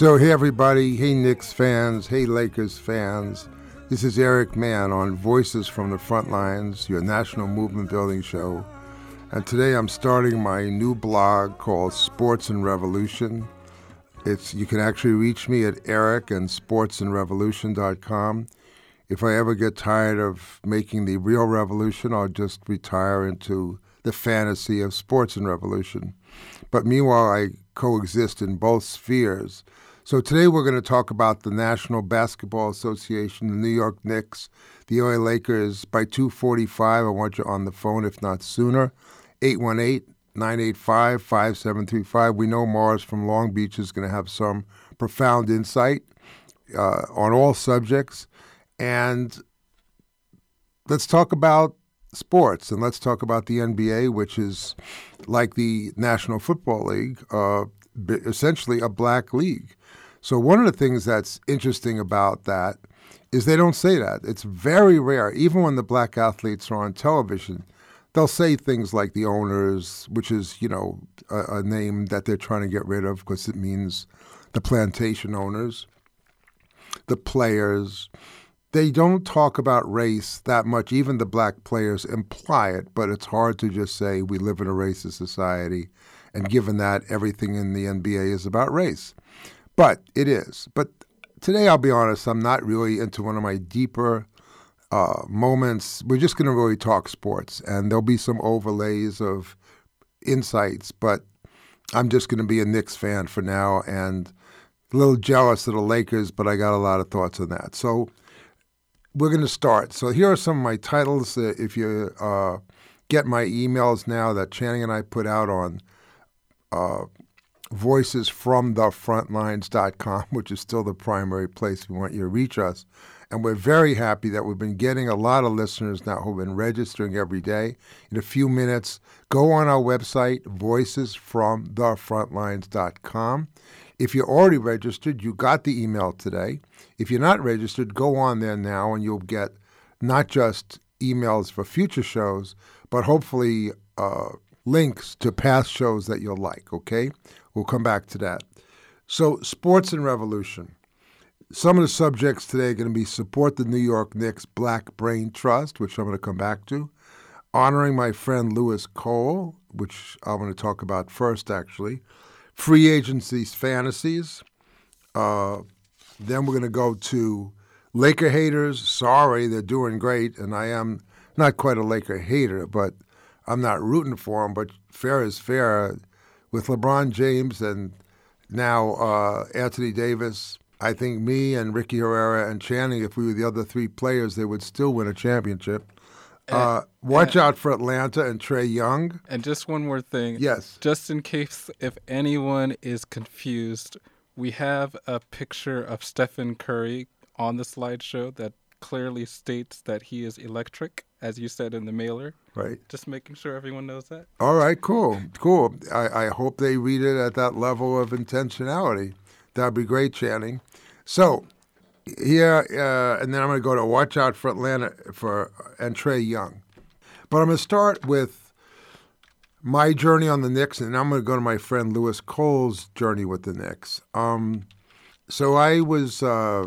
So, hey everybody, hey Knicks fans, hey Lakers fans. This is Eric Mann on Voices from the Front Lines, your national movement building show. And today I'm starting my new blog called Sports and Revolution. It's you can actually reach me at eric and sportsandrevolution.com. If I ever get tired of making the real revolution, I'll just retire into the fantasy of sports and revolution. But meanwhile, I coexist in both spheres. So today we're going to talk about the National Basketball Association, the New York Knicks, the LA Lakers. By 2:45, I want you on the phone, if not sooner. 818-985-5735. We know Mars from Long Beach is going to have some profound insight uh, on all subjects, and let's talk about sports and let's talk about the NBA, which is like the National Football League, uh, essentially a black league. So, one of the things that's interesting about that is they don't say that. It's very rare, even when the black athletes are on television, they'll say things like the owners, which is, you know, a, a name that they're trying to get rid of because it means the plantation owners, the players, they don't talk about race that much. Even the black players imply it, but it's hard to just say we live in a racist society. And given that everything in the NBA is about race, but it is. But today, I'll be honest, I'm not really into one of my deeper uh, moments. We're just going to really talk sports, and there'll be some overlays of insights, but I'm just going to be a Knicks fan for now and a little jealous of the Lakers, but I got a lot of thoughts on that. So we're going to start. So here are some of my titles. Uh, if you uh, get my emails now that Channing and I put out on uh, voicesfromthefrontlines.com, which is still the primary place we want you to reach us. And we're very happy that we've been getting a lot of listeners now who've been registering every day. In a few minutes, go on our website, voicesfromthefrontlines.com. If you're already registered, you got the email today. If you're not registered, go on there now and you'll get not just emails for future shows, but hopefully uh, links to past shows that you'll like, okay? We'll come back to that. So, sports and revolution. Some of the subjects today are going to be support the New York Knicks Black Brain Trust, which I'm going to come back to, honoring my friend Lewis Cole, which I'm going to talk about first, actually, free agency's fantasies. Uh, then we're going to go to Laker haters. Sorry, they're doing great, and I am not quite a Laker hater, but I'm not rooting for them. But fair is fair. With LeBron James and now uh, Anthony Davis, I think me and Ricky Herrera and Channing, if we were the other three players, they would still win a championship. Uh, watch out for Atlanta and Trae Young. And just one more thing. Yes. Just in case if anyone is confused, we have a picture of Stephen Curry on the slideshow that clearly states that he is electric, as you said in the mailer. Right. Just making sure everyone knows that. All right, cool, cool. I, I hope they read it at that level of intentionality. That'd be great, Channing. So here, uh, and then I'm going to go to watch out for Atlanta for and Trae Young. But I'm going to start with my journey on the Knicks, and I'm going to go to my friend Lewis Cole's journey with the Knicks. Um, so I was uh,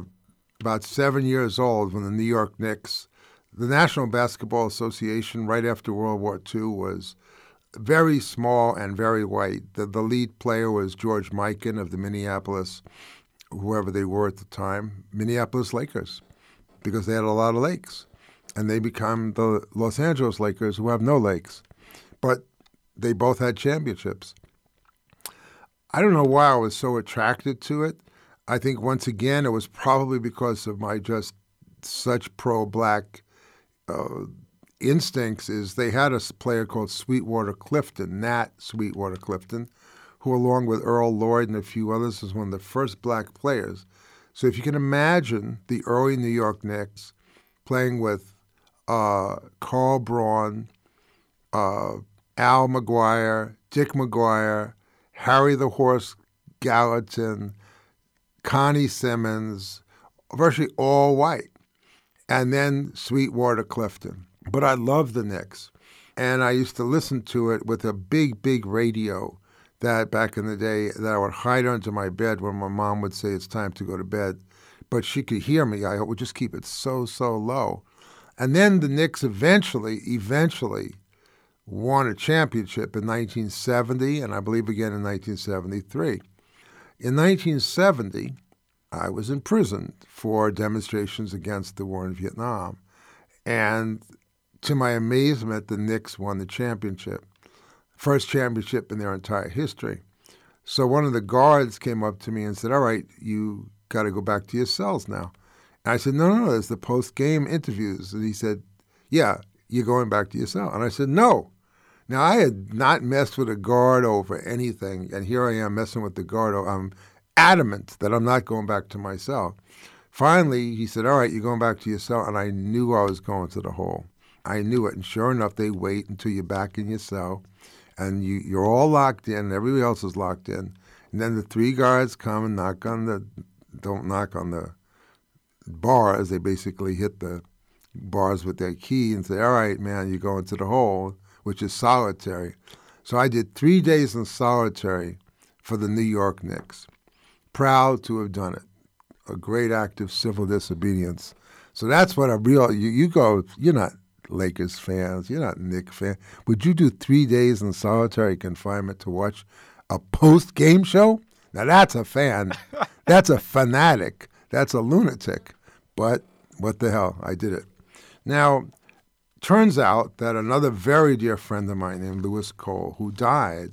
about seven years old when the New York Knicks, the National Basketball Association, right after World War II, was very small and very white. The, the lead player was George Mikan of the Minneapolis, whoever they were at the time, Minneapolis Lakers, because they had a lot of lakes. And they become the Los Angeles Lakers, who have no lakes. but they both had championships. I don't know why I was so attracted to it. I think once again it was probably because of my just such pro-black uh, instincts. Is they had a player called Sweetwater Clifton, Nat Sweetwater Clifton, who, along with Earl Lloyd and a few others, was one of the first black players. So if you can imagine the early New York Knicks playing with uh, Carl Braun, uh, Al McGuire, Dick McGuire, Harry the Horse Gallatin, Connie Simmons, virtually all white, and then Sweetwater Clifton. But I loved the Knicks, and I used to listen to it with a big, big radio that back in the day that I would hide under my bed when my mom would say it's time to go to bed, but she could hear me. I would just keep it so, so low. And then the Knicks eventually, eventually won a championship in 1970 and I believe again in 1973. In 1970, I was imprisoned for demonstrations against the war in Vietnam. And to my amazement, the Knicks won the championship. First championship in their entire history. So one of the guards came up to me and said, All right, you got to go back to your cells now. And I said, No, no, no, there's the post game interviews. And he said, Yeah, you're going back to your cell. And I said, No, now, I had not messed with a guard over anything, and here I am messing with the guard. Oh, I'm adamant that I'm not going back to my cell. Finally, he said, All right, you're going back to your cell. And I knew I was going to the hole. I knew it. And sure enough, they wait until you're back in your cell and you, you're all locked in, everybody else is locked in. And then the three guards come and knock on the, don't knock on the bars. They basically hit the bars with their key and say, All right, man, you're going to the hole which is solitary. So I did three days in solitary for the New York Knicks. Proud to have done it. A great act of civil disobedience. So that's what a real you, you go. You're not Lakers fans. You're not Knick fan. Would you do three days in solitary confinement to watch a post game show? Now that's a fan. that's a fanatic. That's a lunatic. But what the hell? I did it. Now Turns out that another very dear friend of mine named Lewis Cole, who died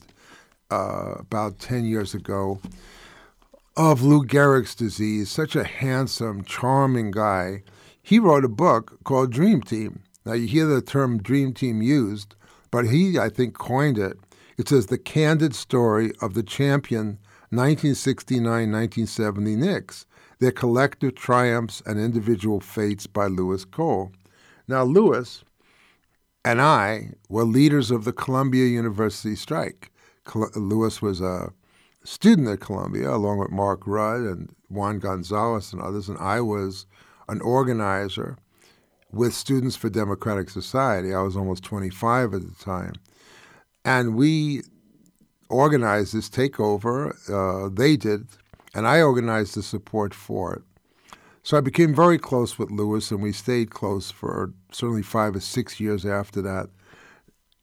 uh, about 10 years ago of Lou Gehrig's disease, such a handsome, charming guy, he wrote a book called Dream Team. Now, you hear the term Dream Team used, but he, I think, coined it. It says the candid story of the champion 1969 1970 Knicks, their collective triumphs and individual fates by Lewis Cole. Now, Lewis and I were leaders of the Columbia University strike. Lewis was a student at Columbia, along with Mark Rudd and Juan Gonzalez and others, and I was an organizer with Students for Democratic Society. I was almost 25 at the time. And we organized this takeover. Uh, they did, and I organized the support for it. So I became very close with Lewis, and we stayed close for certainly five or six years after that.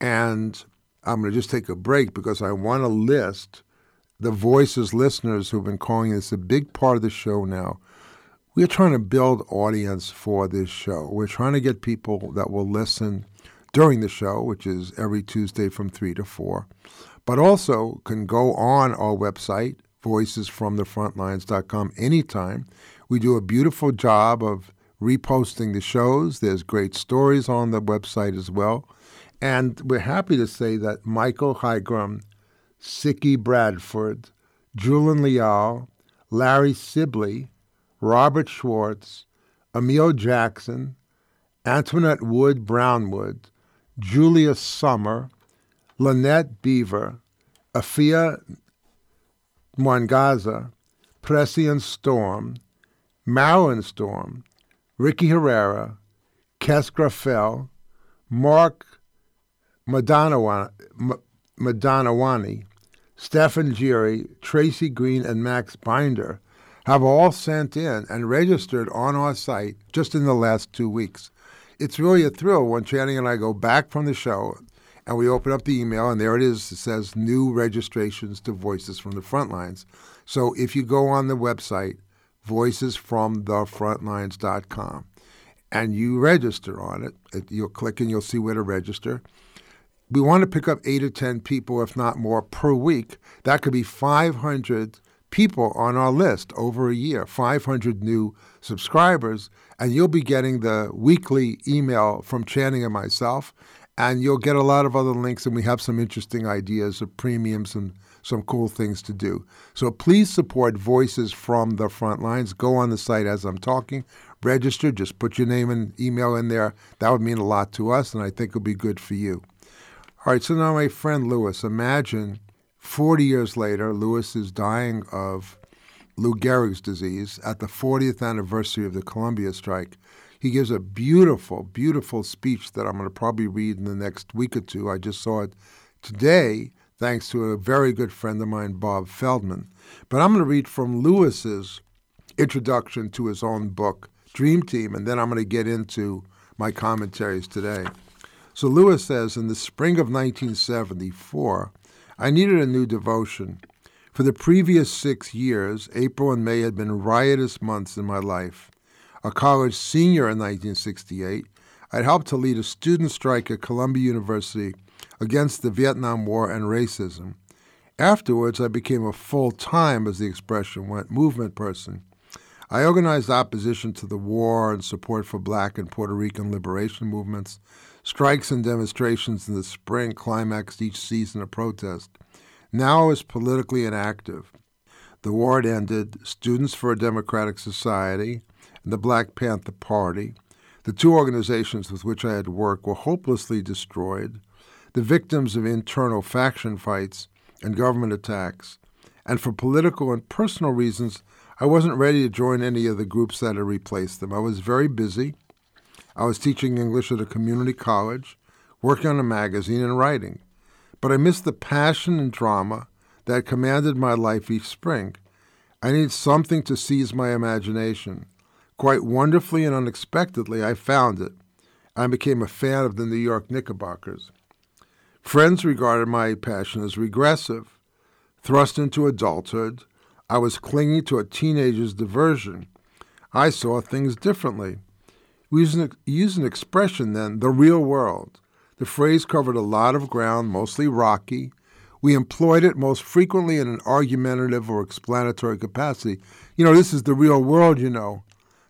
And I'm going to just take a break because I want to list the voices, listeners who've been calling this a big part of the show now. We're trying to build audience for this show. We're trying to get people that will listen during the show, which is every Tuesday from 3 to 4, but also can go on our website, voicesfromthefrontlines.com, anytime we do a beautiful job of reposting the shows. There's great stories on the website as well. And we're happy to say that Michael Heigram, Sicky Bradford, Julian Leal, Larry Sibley, Robert Schwartz, Emil Jackson, Antoinette Wood Brownwood, Julia Summer, Lynette Beaver, Afia Mwangaza, Prescient Storm, Marilyn Storm, Ricky Herrera, Kes Graffel, Mark Madonawani, Stephen Geary, Tracy Green, and Max Binder have all sent in and registered on our site just in the last two weeks. It's really a thrill when Channing and I go back from the show and we open up the email, and there it is. It says new registrations to Voices from the Frontlines. So if you go on the website, voicesfromthefrontlines.com. And you register on it. You'll click and you'll see where to register. we want to pick up eight or 10 people, if not more, per week. That could be 500 people on our list over a year, 500 new subscribers, and you'll be getting the weekly email from Channing and myself, and you'll get a lot of other links, and we have some interesting ideas of premiums and some cool things to do. So please support Voices from the Front Lines. Go on the site as I'm talking, register, just put your name and email in there. That would mean a lot to us, and I think it'll be good for you. All right, so now my friend Lewis, imagine 40 years later, Lewis is dying of Lou Gehrig's disease at the 40th anniversary of the Columbia strike. He gives a beautiful, beautiful speech that I'm going to probably read in the next week or two. I just saw it today, thanks to a very good friend of mine, Bob Feldman. But I'm going to read from Lewis's introduction to his own book, Dream Team, and then I'm going to get into my commentaries today. So Lewis says, in the spring of 1974, I needed a new devotion. For the previous six years, April and May had been riotous months in my life. A college senior in 1968, I'd helped to lead a student strike at Columbia University against the Vietnam War and racism. Afterwards, I became a full time, as the expression went, movement person. I organized opposition to the war and support for black and Puerto Rican liberation movements. Strikes and demonstrations in the spring climaxed each season of protest. Now I was politically inactive. The war had ended, Students for a Democratic Society and the Black Panther Party, the two organizations with which I had worked, were hopelessly destroyed. The victims of internal faction fights and government attacks, and for political and personal reasons, I wasn't ready to join any of the groups that had replaced them. I was very busy I was teaching English at a community college, working on a magazine, and writing. But I missed the passion and drama that commanded my life each spring. I needed something to seize my imagination. Quite wonderfully and unexpectedly, I found it. I became a fan of the New York Knickerbockers. Friends regarded my passion as regressive. Thrust into adulthood, I was clinging to a teenager's diversion. I saw things differently. We used an, use an expression then, the real world. The phrase covered a lot of ground, mostly rocky. We employed it most frequently in an argumentative or explanatory capacity. You know, this is the real world, you know.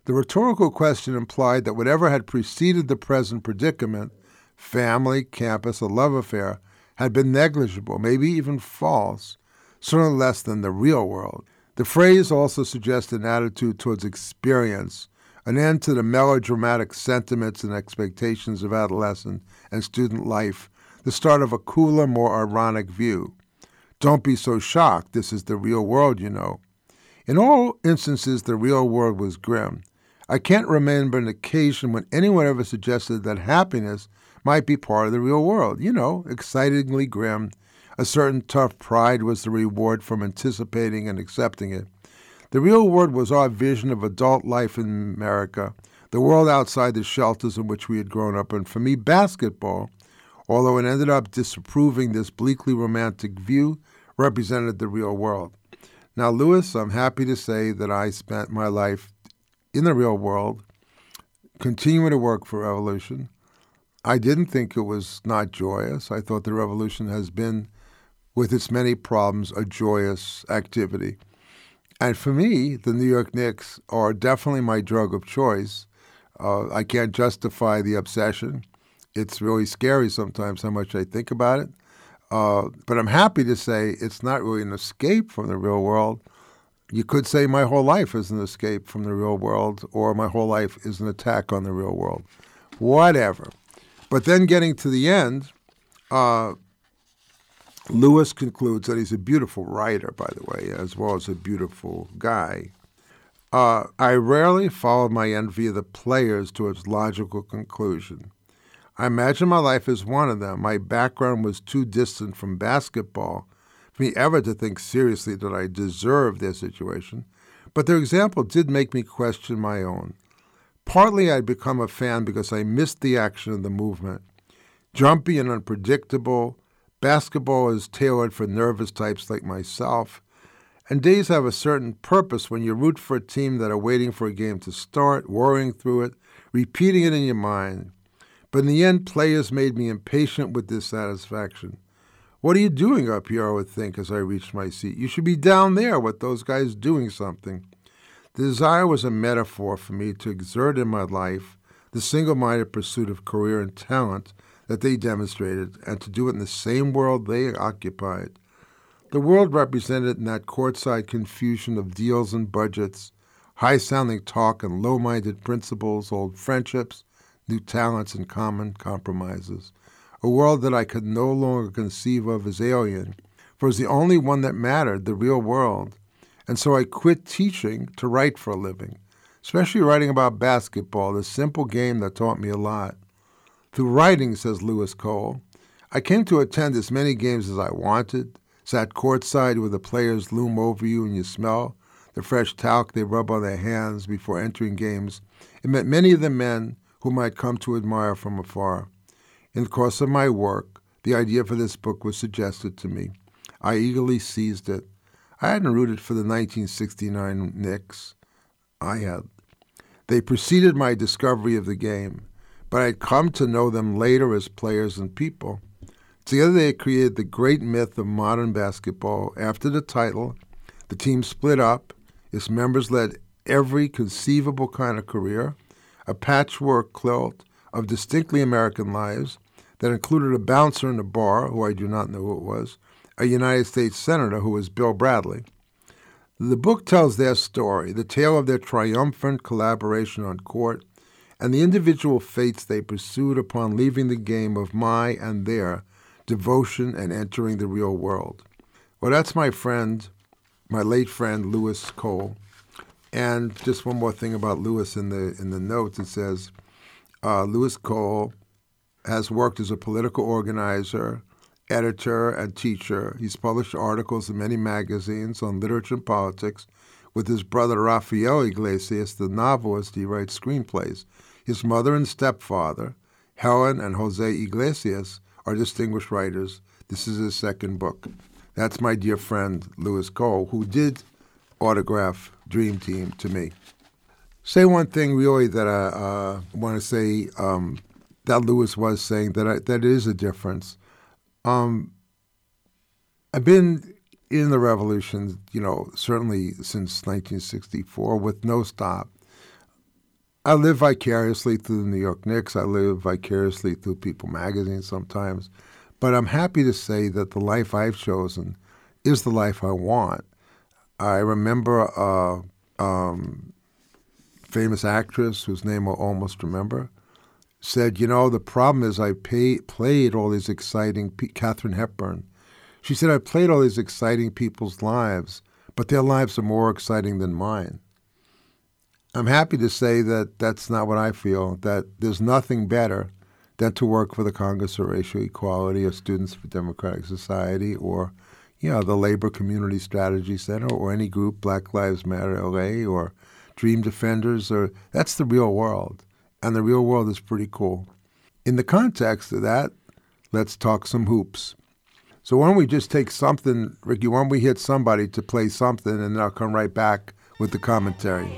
The rhetorical question implied that whatever had preceded the present predicament family, campus, a love affair had been negligible, maybe even false, certainly less than the real world. The phrase also suggests an attitude towards experience an end to the melodramatic sentiments and expectations of adolescent and student life, the start of a cooler, more ironic view. Don't be so shocked, this is the real world, you know. In all instances, the real world was grim. I can't remember an occasion when anyone ever suggested that happiness might be part of the real world. You know, excitingly grim. A certain tough pride was the reward from anticipating and accepting it. The real world was our vision of adult life in America, the world outside the shelters in which we had grown up. And for me, basketball, although it ended up disapproving this bleakly romantic view, represented the real world. Now, Lewis, I'm happy to say that I spent my life in the real world, continuing to work for Revolution. I didn't think it was not joyous. I thought the revolution has been, with its many problems, a joyous activity. And for me, the New York Knicks are definitely my drug of choice. Uh, I can't justify the obsession. It's really scary sometimes how much I think about it. Uh, but I'm happy to say it's not really an escape from the real world. You could say my whole life is an escape from the real world, or my whole life is an attack on the real world. Whatever. But then getting to the end, uh, Lewis concludes that he's a beautiful writer, by the way, as well as a beautiful guy. Uh, I rarely follow my envy of the players to its logical conclusion. I imagine my life as one of them. My background was too distant from basketball for me ever to think seriously that I deserved their situation, but their example did make me question my own. Partly I'd become a fan because I missed the action of the movement. Jumpy and unpredictable, Basketball is tailored for nervous types like myself, and days have a certain purpose when you root for a team that are waiting for a game to start, worrying through it, repeating it in your mind. But in the end, players made me impatient with dissatisfaction. What are you doing up here? I would think as I reached my seat. You should be down there with those guys doing something. The desire was a metaphor for me to exert in my life the single minded pursuit of career and talent that they demonstrated, and to do it in the same world they occupied. The world represented in that courtside confusion of deals and budgets, high sounding talk and low minded principles, old friendships, new talents, and common compromises. A world that I could no longer conceive of as alien, for it was the only one that mattered, the real world. And so I quit teaching to write for a living, especially writing about basketball, the simple game that taught me a lot. Through writing, says Lewis Cole, I came to attend as many games as I wanted, sat courtside where the players loom over you and you smell the fresh talc they rub on their hands before entering games, and met many of the men whom I'd come to admire from afar. In the course of my work, the idea for this book was suggested to me. I eagerly seized it. I hadn't rooted for the 1969 Knicks. I had. They preceded my discovery of the game, but I'd come to know them later as players and people. Together they created the great myth of modern basketball. After the title, the team split up. Its members led every conceivable kind of career, a patchwork quilt of distinctly American lives that included a bouncer in a bar, who I do not know who it was, a United States Senator who was Bill Bradley. The book tells their story, the tale of their triumphant collaboration on court, and the individual fates they pursued upon leaving the game of my and their devotion and entering the real world. Well, that's my friend, my late friend Lewis Cole. And just one more thing about Lewis in the in the notes. It says uh, Lewis Cole has worked as a political organizer, editor, and teacher. He's published articles in many magazines on literature and politics. With his brother Rafael Yglesias, the novelist, he writes screenplays. His mother and stepfather, Helen and Jose Yglesias, are distinguished writers. This is his second book. That's my dear friend Lewis Cole, who did autograph Dream Team to me. Say one thing really that I uh, want to say um, that Lewis was saying that I, that is a difference. Um, I've been in the revolution, you know, certainly since 1964 with no stop. I live vicariously through the New York Knicks. I live vicariously through People magazine sometimes. But I'm happy to say that the life I've chosen is the life I want. I remember a um, famous actress whose name I almost remember said, "You know, the problem is I pay, played all these exciting pe- Katharine Hepburn." She said, "I played all these exciting people's lives, but their lives are more exciting than mine." I'm happy to say that that's not what I feel. That there's nothing better than to work for the Congress of Racial Equality or Students for Democratic Society or you know, the Labor Community Strategy Center or any group, Black Lives Matter LA or Dream Defenders, or that's the real world. And the real world is pretty cool. In the context of that, let's talk some hoops. So why don't we just take something, Ricky, why don't we hit somebody to play something and then I'll come right back with the commentary.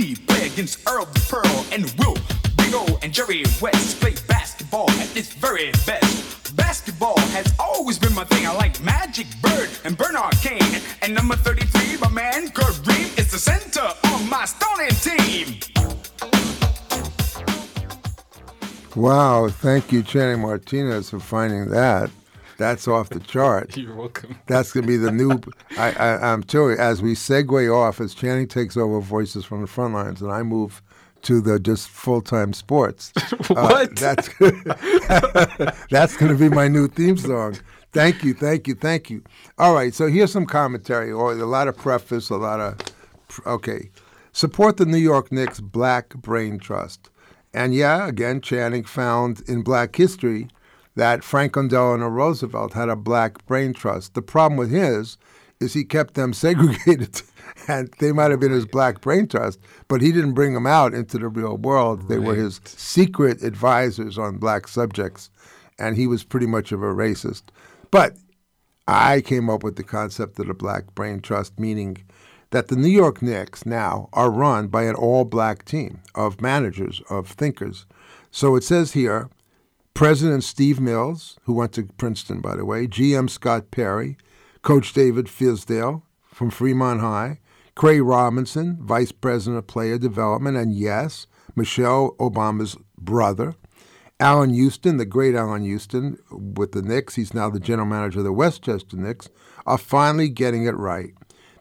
See play against Earl Pearl and Will, Big O, and Jerry West play basketball at its very best. Basketball has always been my thing. I like Magic Bird and Bernard King. And number 33, my man Kareem is the center on my stunning team. Wow, thank you, Channing Martinez, for finding that. That's off the chart. You're welcome. That's going to be the new. I, I, I'm telling you, as we segue off, as Channing takes over voices from the front lines, and I move to the just full time sports. Uh, what? that's that's going to be my new theme song. Thank you, thank you, thank you. All right, so here's some commentary, or a lot of preface, a lot of. Okay, support the New York Knicks Black Brain Trust, and yeah, again, Channing found in Black history that Franklin Delano Roosevelt had a black brain trust. The problem with his is he kept them segregated, and they might have been his black brain trust, but he didn't bring them out into the real world. They were his secret advisors on black subjects, and he was pretty much of a racist. But I came up with the concept of the black brain trust, meaning that the New York Knicks now are run by an all black team of managers, of thinkers. So it says here President Steve Mills, who went to Princeton, by the way, GM Scott Perry, Coach David Fizdale from Fremont High, Craig Robinson, Vice President of Player Development, and yes, Michelle Obama's brother, Allan Houston, the great Allan Houston with the Knicks, he's now the general manager of the Westchester Knicks, are finally getting it right.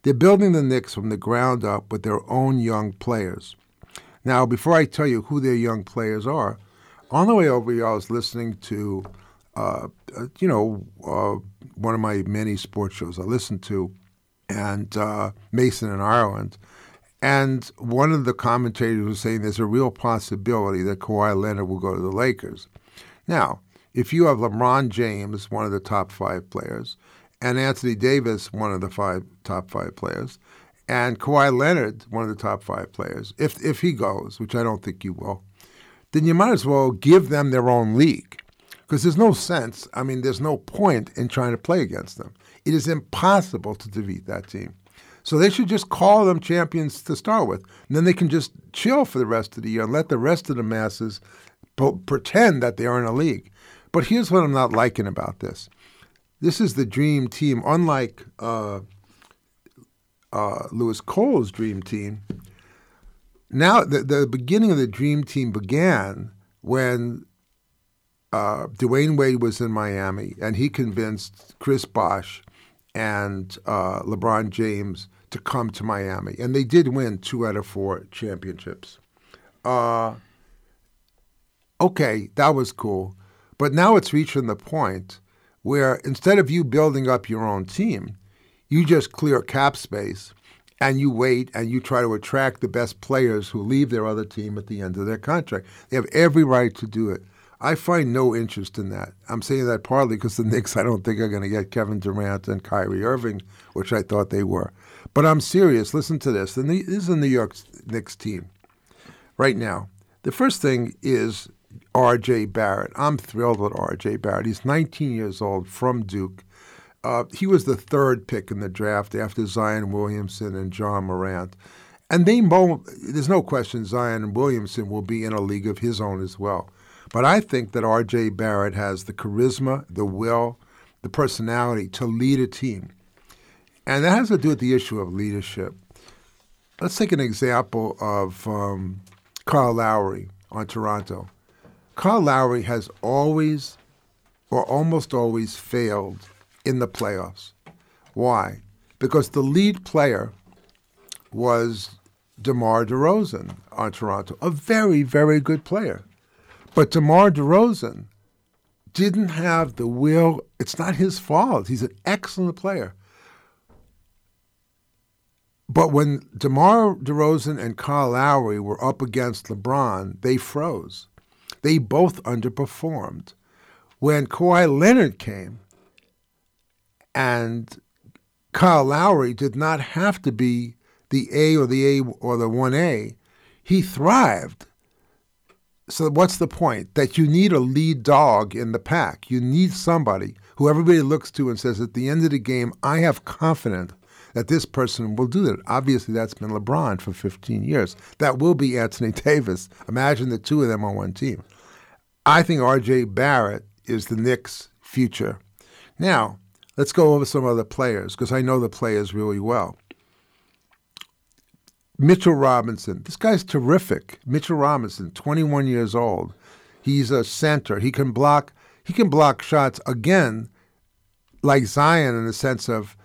They're building the Knicks from the ground up with their own young players. Now, before I tell you who their young players are, on the way over here, I was listening to, uh, uh, you know, uh, one of my many sports shows I listened to, and uh, Mason and Ireland. And one of the commentators was saying there's a real possibility that Kawhi Leonard will go to the Lakers. Now, if you have LeBron James, one of the top five players, and Anthony Davis, one of the five top five players, and Kawhi Leonard, one of the top five players, if if he goes, which I don't think he will, then you might as well give them their own league. Because there's no sense, I mean, there's no point in trying to play against them. It is impossible to defeat that team. So they should just call them champions to start with. And then they can just chill for the rest of the year and let the rest of the masses p- pretend that they are in a league. But here's what I'm not liking about this this is the dream team, unlike uh, uh, Lewis Cole's dream team. Now, the, the beginning of the dream team began when uh, Dwyane Wade was in Miami, and he convinced Chris Bosh and uh, LeBron James to come to Miami, and they did win two out of four championships. Uh, okay, that was cool, but now it's reaching the point where instead of you building up your own team, you just clear cap space and you wait and you try to attract the best players who leave their other team at the end of their contract. They have every right to do it. I find no interest in that. I'm saying that partly because the Knicks, I don't think are going to get Kevin Durant and Kyrie Irving, which I thought they were. But I'm serious. Listen to this. this is the New York Knicks team right now. The first thing is R.J. Barrett. I'm thrilled with R.J. Barrett. He's 19 years old from Duke. Uh, he was the third pick in the draft after Zion Williamson and Ja Morant. And they both, there's no question Zion Williamson will be in a league of his own as well. But I think that R.J. Barrett has the charisma, the will, the personality to lead a team. And that has to do with the issue of leadership. Let's take an example of um, Kyle Lowry on Toronto. Carl Lowry has always, or almost always, failed in the playoffs. Why? Because the lead player was DeMar DeRozan on Toronto, a very, very good player. But DeMar DeRozan didn't have the will. It's not his fault. He's an excellent player. But when DeMar DeRozan and Kyle Lowry were up against LeBron, they froze. They both underperformed. When Kawhi Leonard came, and Kyle Lowry did not have to be the A or the A or the 1A. He thrived. So what's the point? That you need a lead dog in the pack. You need somebody who everybody looks to and says, at the end of the game, I have confidence that this person will do that. Obviously, that's been LeBron for 15 years. That will be Anthony Davis. Imagine the two of them on one team. I think R.J. Barrett is the Knicks' future. Now, Let's go over some other players because I know the players really well. Mitchell Robinson. This guy's terrific. Mitchell Robinson, 21 years old. He's a center. He can block. He can block shots again like Zion in the sense of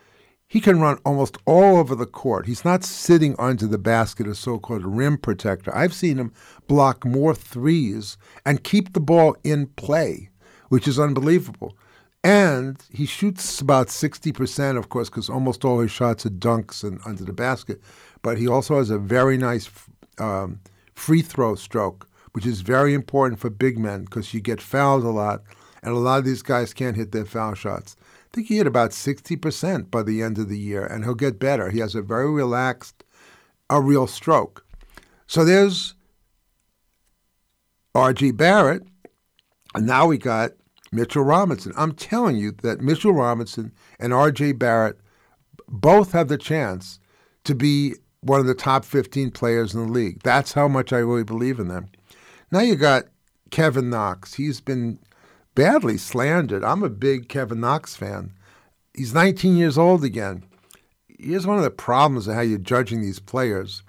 he can run almost all over the court. He's not sitting under the basket, a so called rim protector. I've seen him block more threes and keep the ball in play, which is unbelievable. And he shoots about 60%, of course, because almost all his shots are dunks and under the basket. But he also has a very nice um, free throw stroke, which is very important for big men because you get fouled a lot, and a lot of these guys can't hit their foul shots. I think he hit about 60% by the end of the year, and he'll get better. He has a very relaxed, a real stroke. So there's R.J. Barrett, and now we got Mitchell Robinson. I'm telling you that Mitchell Robinson and R.J. Barrett both have the chance to be one of the top 15 players in the league. That's how much I really believe in them. Now you got Kevin Knox. He's been badly slandered. I'm a big Kevin Knox fan. He's 19 years old again. Here's one of the problems of how you're judging these players.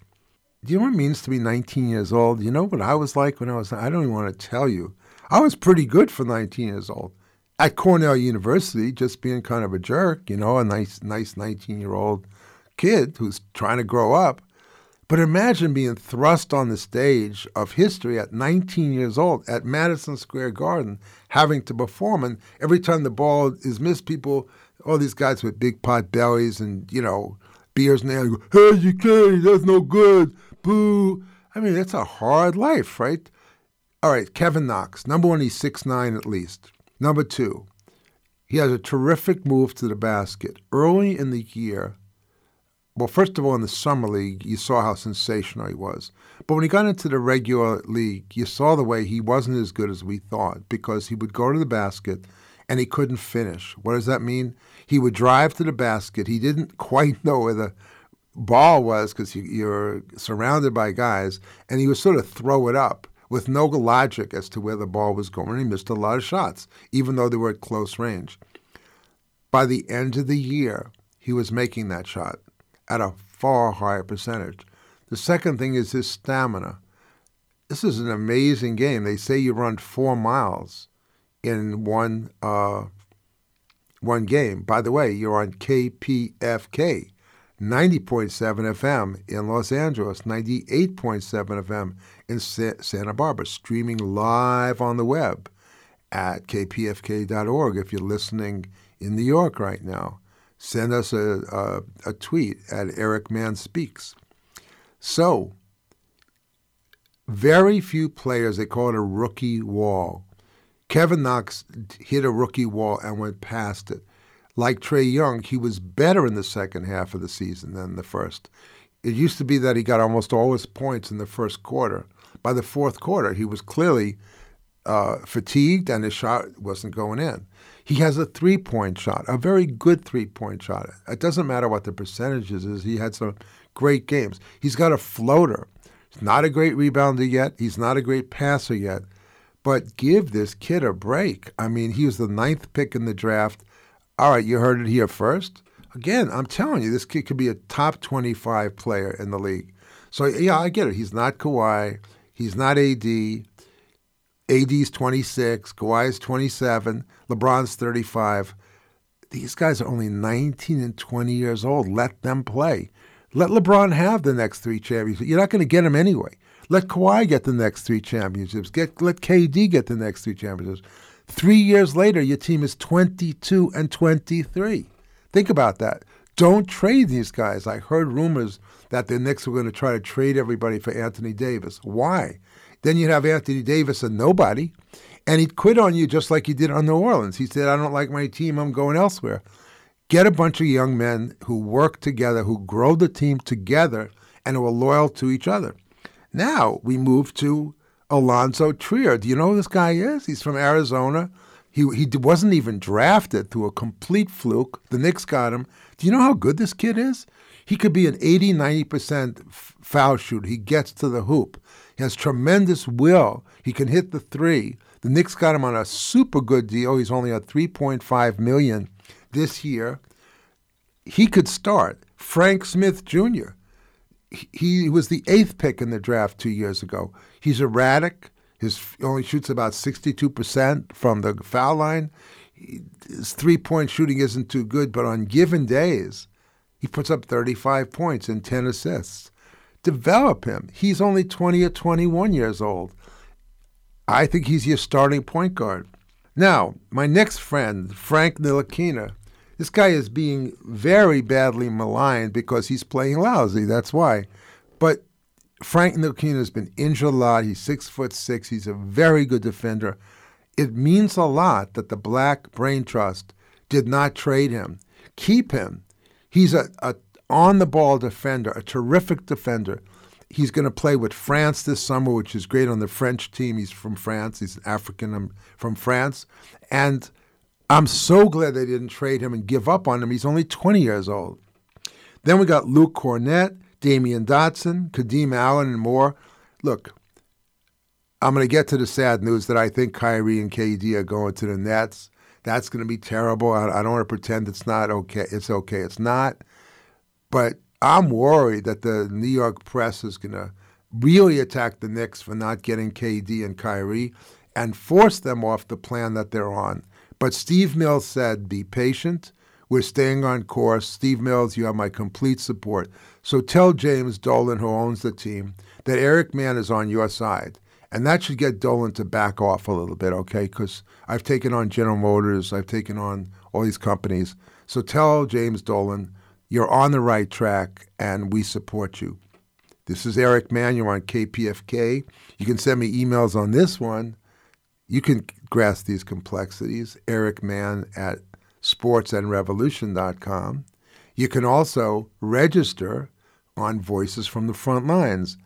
Do you know what it means to be 19 years old? You know what I was like when I was, I don't even want to tell you. I was pretty good for 19 years old. At Cornell University, just being kind of a jerk, you know, a nice, nice 19 year old kid who's trying to grow up. But imagine being thrust on the stage of history at 19 years old at Madison Square Garden, having to perform. And every time the ball is missed, people, all these guys with big pot bellies and, you know, beers and they go, hey, you can't, that's no good, boo. I mean, that's a hard life, right? All right, Kevin Knox. Number one, he's six nine at least. Number two, he has a terrific move to the basket. Early in the year, well, first of all, in the summer league, you saw how sensational he was. But when he got into the regular league, you saw the way he wasn't as good as we thought because he would go to the basket and he couldn't finish. What does that mean? He would drive to the basket. He didn't quite know where the ball was because you, are surrounded by guys, and he would sort of throw it up with no logic as to where the ball was going. He missed a lot of shots, even though they were at close range. By the end of the year, he was making that shot at a far higher percentage. The second thing is his stamina. This is an amazing game. They say you run four miles in one uh, one game. By the way, you're on KPFK, 90.7 FM in Los Angeles, 98.7 FM in Sa- Santa Barbara, streaming live on the web at kpfk.org if you're listening in New York right now send us a, a, a tweet at Eric Mann Speaks. So, very few players, they call it a rookie wall. Kevin Knox hit a rookie wall and went past it. Like Trae Young, he was better in the second half of the season than the first. It used to be that he got almost all his points in the first quarter. By the fourth quarter, he was clearly uh, fatigued and his shot wasn't going in. He has a three point shot, a very good three point shot. It doesn't matter what the percentages is. He had some great games. He's got a floater. He's not a great rebounder yet. He's not a great passer yet. But give this kid a break. I mean, he was the ninth pick in the draft. All right, you heard it here first. Again, I'm telling you, this kid could be a top 25 player in the league. So, yeah, I get it. He's not Kawhi. He's not AD. AD's 26, Kawhi's 27, LeBron's 35. These guys are only 19 and 20 years old. Let them play. Let LeBron have the next three championships. You're not going to get them anyway. Let Kawhi get the next three championships. Get let KD get the next three championships. Three years later, your team is 22 and 23. Think about that. Don't trade these guys. I heard rumors that the Knicks were going to try to trade everybody for Anthony Davis. Why? Then you'd have Anthony Davis and nobody. And he'd quit on you just like he did on New Orleans. He said, I don't like my team, I'm going elsewhere. Get a bunch of young men who work together, who grow the team together, and who are loyal to each other. Now we move to Alonzo Trier. Do you know who this guy is? He's from Arizona. He, he wasn't even drafted through a complete fluke. The Knicks got him. Do you know how good this kid is? He could be an 80, 90% foul shooter. He gets to the hoop. He has tremendous will. He can hit the three. The Knicks got him on a super good deal. He's only at 3.5 million this year. He could start. Frank Smith Jr. He was the eighth pick in the draft two years ago. He's erratic. His only shoots about 62% from the foul line. his three point shooting isn't too good, but on given days, he puts up 35 points and 10 assists. Develop him. He's only 20 or 21 years old. I think he's your starting point guard. Now, my next friend, Frank Ntilikina, this guy is being very badly maligned because he's playing lousy. That's why. But Frank Ntilikina has been injured a lot. He's six foot six. He's a very good defender. It means a lot that the Black Brain Trust did not trade him. Keep him. He's a, a on the ball defender, a terrific defender. He's going to play with France this summer, which is great on the French team. He's from France. He's an African um, from France. And I'm so glad they didn't trade him and give up on him. He's only 20 years old. Then we got Luke Kornet, Damyean Dotson, Kadeem Allen, and more. Look, I'm going to get to the sad news that I think Kyrie and KD are going to the Nets. That's going to be terrible. I, I don't want to pretend it's not okay. It's okay. It's not. But I'm worried that the New York press is going to really attack the Knicks for not getting KD and Kyrie and force them off the plan that they're on. But Steve Mills said, be patient. We're staying on course. Steve Mills, you have my complete support. So tell James Dolan, who owns the team, that Eric Mann is on your side. And that should get Dolan to back off a little bit, okay? Because I've taken on General Motors, I've taken on all these companies. So tell James Dolan, you're on the right track and we support you. This is Eric Mann. You're on KPFK. You can send me emails on this one. You can grasp these complexities. Eric Mann at sportsandrevolution.com. You can also register on Voices from the Front Lines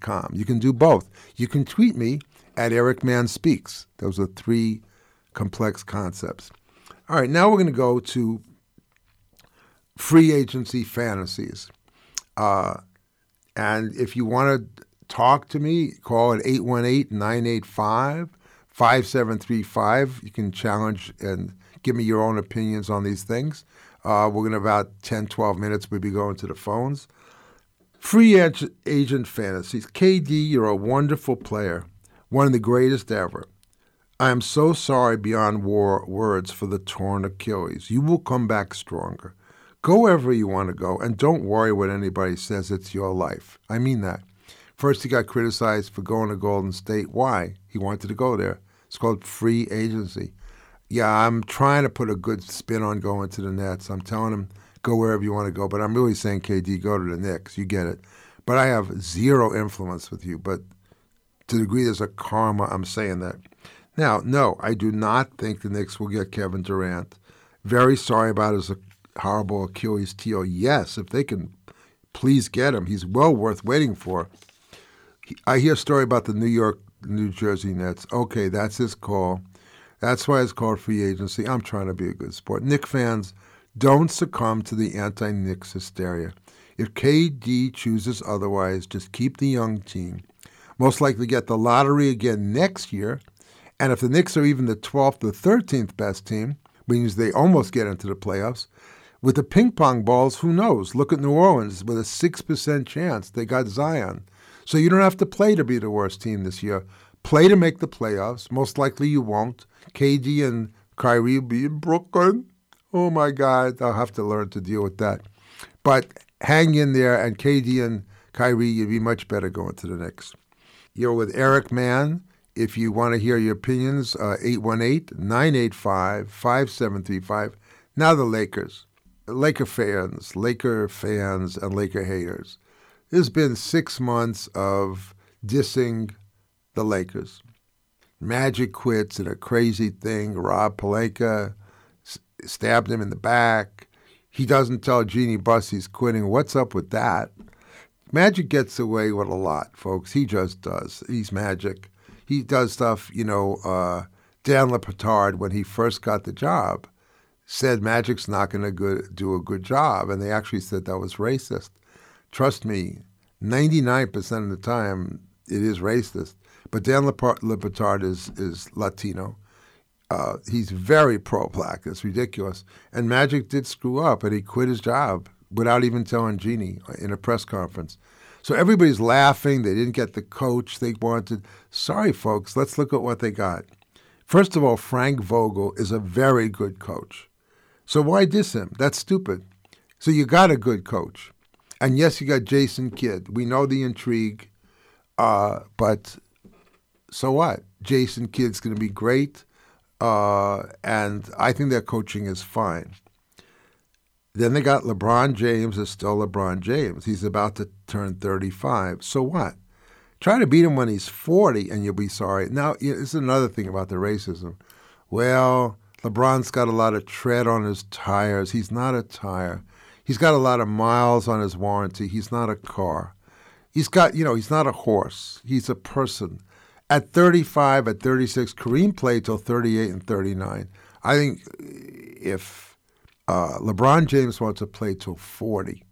com. You can do both. You can tweet me at Eric. Those are three complex concepts. All right, now we're going to go to free agency fantasies. Uh, and if you want to talk to me, call at 818 985 5735. You can challenge and give me your own opinions on these things. Uh, we're going to about 10, 12 minutes, we'll be going to the phones. Free agent fantasies. KD, you're a wonderful player, one of the greatest ever. I am so sorry beyond war words for the torn Achilles. You will come back stronger. Go wherever you want to go, and don't worry what anybody says. It's your life. I mean that. First, he got criticized for going to Golden State. Why? He wanted to go there. It's called free agency. Yeah, I'm trying to put a good spin on going to the Nets. I'm telling him go wherever you want to go. But I'm really saying, KD, go to the Knicks. You get it. But I have zero influence with you. But to the degree there's a karma, I'm saying that. Now, no, I do not think the Knicks will get Kevin Durant. Very sorry about his horrible Achilles heel. Yes, if they can please get him, he's well worth waiting for. I hear a story about the New York, New Jersey Nets. Okay, that's his call. That's why it's called free agency. I'm trying to be a good sport. Knick fans, don't succumb to the anti Knicks hysteria. If KD chooses otherwise, just keep the young team. Most likely get the lottery again next year. And if the Knicks are even the 12th or 13th best team, means they almost get into the playoffs, with the ping pong balls, who knows? Look at New Orleans with a 6% chance. They got Zion. So you don't have to play to be the worst team this year. Play to make the playoffs. Most likely you won't. KD and Kyrie will be in Brooklyn. Oh my God, I'll have to learn to deal with that. But hang in there, and KD and Kyrie, you'd be much better going to the Knicks. You're with Eric Mann. If you want to hear your opinions, uh, 818 985 5735. Now the Lakers. Laker fans, Laker fans, and Laker haters. There's been six months of dissing the Lakers. Magic quits and a crazy thing. Rob Pelinka stabbed him in the back. He doesn't tell Jeanie Buss he's quitting. What's up with that? Magic gets away with a lot, folks. He just does. He's magic. He does stuff, you know, uh, Dan Le Batard, when he first got the job, said Magic's not going to do a good job. And they actually said that was racist. Trust me, 99% of the time, it is racist. But Dan Le Batard is, is Latino. Uh, he's very pro-black. It's ridiculous. And Magic did screw up, and he quit his job without even telling Jeanie in a press conference. So everybody's laughing. They didn't get the coach they wanted. Sorry, folks. Let's look at what they got. First of all, Frank Vogel is a very good coach. So why diss him? That's stupid. So you got a good coach. And yes, you got Jason Kidd. We know the intrigue, uh, but so what? Jason Kidd's going to be great, uh, and I think their coaching is fine. Then they got LeBron James is still LeBron James. He's about to turn 35. So what? Try to beat him when he's 40 and you'll be sorry. Now, this is another thing about the racism. Well, LeBron's got a lot of tread on his tires. He's not a tire. He's got a lot of miles on his warranty. He's not a car. He's got, you know, he's not a horse. He's a person. At 35, at 36, Kareem played till 38 and 39. I think if uh, LeBron James wants to play till 40,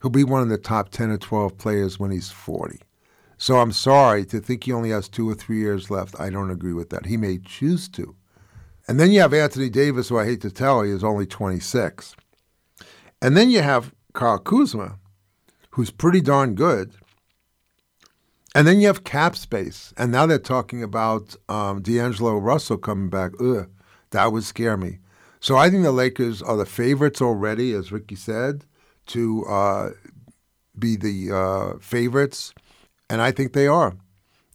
he'll be one of the top 10 or 12 players when he's 40. So I'm sorry to think he only has two or three years left. I don't agree with that. He may choose to. And then you have Anthony Davis, who I hate to tell you is only 26. And then you have Kyle Kuzma, who's pretty darn good. And then you have cap space. And now they're talking about um, D'Angelo Russell coming back. Ugh, that would scare me. So I think the Lakers are the favorites already, as Ricky said, to uh, be the uh, favorites and I think they are.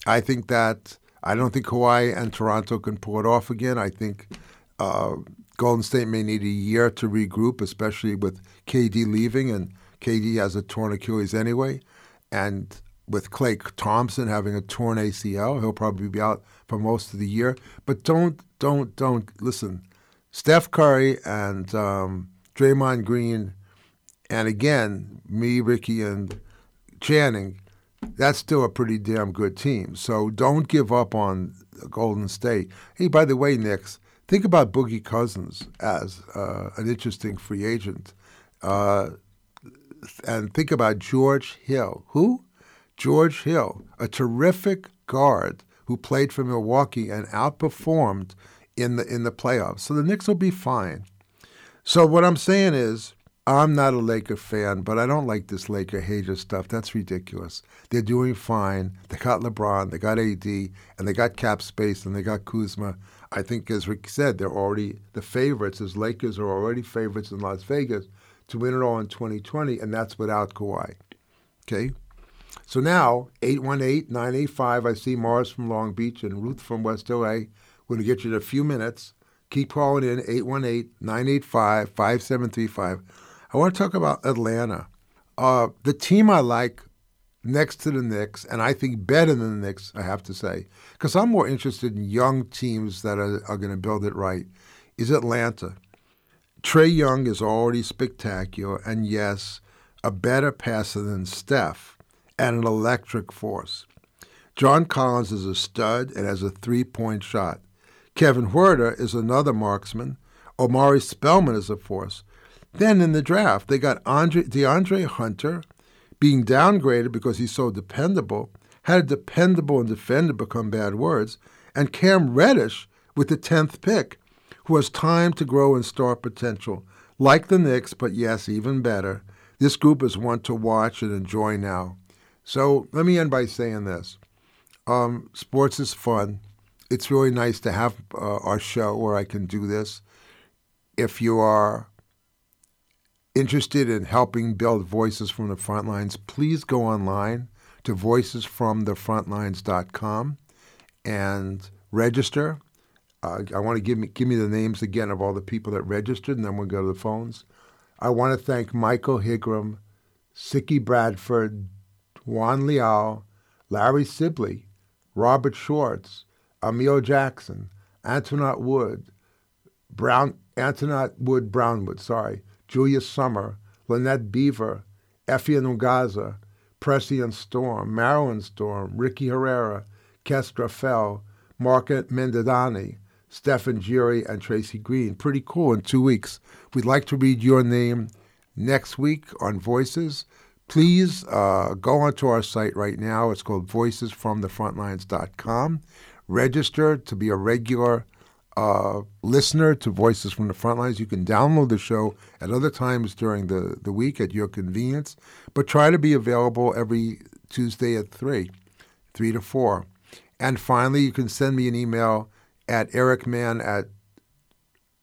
I think that I don't think Kawhi and Toronto can pull it off again. I think uh, Golden State may need a year to regroup, especially with KD leaving, and KD has a torn Achilles anyway, and with Klay Thompson having a torn ACL, he'll probably be out for most of the year. But don't, don't, don't listen. Steph Curry and um, Draymond Green, and again, me, Ricky, and Channing that's still a pretty damn good team. So don't give up on Golden State. Hey, by the way, Knicks, think about Boogie Cousins as uh, an interesting free agent. Uh, and think about George Hill. Who? George Hill, a terrific guard who played for Milwaukee and outperformed in the in the playoffs. So the Knicks will be fine. So what I'm saying is I'm not a Laker fan, but I don't like this Laker hater stuff. That's ridiculous. They're doing fine. They got LeBron, they got AD, and they got cap space, and they got Kuzma. I think, as Rick said, they're already the favorites. As Lakers are already favorites in Las Vegas to win it all in 2020, and that's without Kawhi. Okay? So now, 818 985, I see Morris from Long Beach and Ruth from West LA. We're going to get you in a few minutes. Keep calling in 818 985 5735. I want to talk about Atlanta. Uh, the team I like next to the Knicks, and I think better than the Knicks, I have to say, because I'm more interested in young teams that are, are going to build it right, is Atlanta. Trae Young is already spectacular, and yes, a better passer than Steph, and an electric force. John Collins is a stud and has a three point shot. Kevin Huerter is another marksman. Omari Spellman is a force. Then in the draft, they got Andre, DeAndre Hunter being downgraded because he's so dependable, had dependable and defender become bad words, and Cam Reddish with the 10th pick, who has time to grow and star potential. Like the Knicks, but yes, even better. This group is one to watch and enjoy now. So let me end by saying this. Um, sports is fun. It's really nice to have uh, our show where I can do this. If you are interested in helping build Voices from the Frontlines, please go online to voicesfromthefrontlines.com and register. Uh, I want to give me give me the names again of all the people that registered, and then we'll go to the phones. I want to thank Michael Higram, Sicky Bradford, Juan Leal, Larry Sibley, Robert Schwartz, Emil Jackson, Antoinette Wood, Brown Antoinette Wood Brownwood, sorry, Julia Summer, Lynette Beaver, Effie Nugaza, Pressian Storm, Marilyn Storm, Ricky Herrera, Kestra Fell, Mark Mendadani, Stephen Jury, and Tracy Green. Pretty cool in two weeks. We'd like to read your name next week on Voices. Please uh, go onto our site right now. It's called voicesfromthefrontlines.com. Register to be a regular uh, listener to Voices from the Frontlines. You can download the show at other times during the, the week at your convenience, but try to be available every Tuesday at 3, 3 to 4. And finally, you can send me an email at ericman at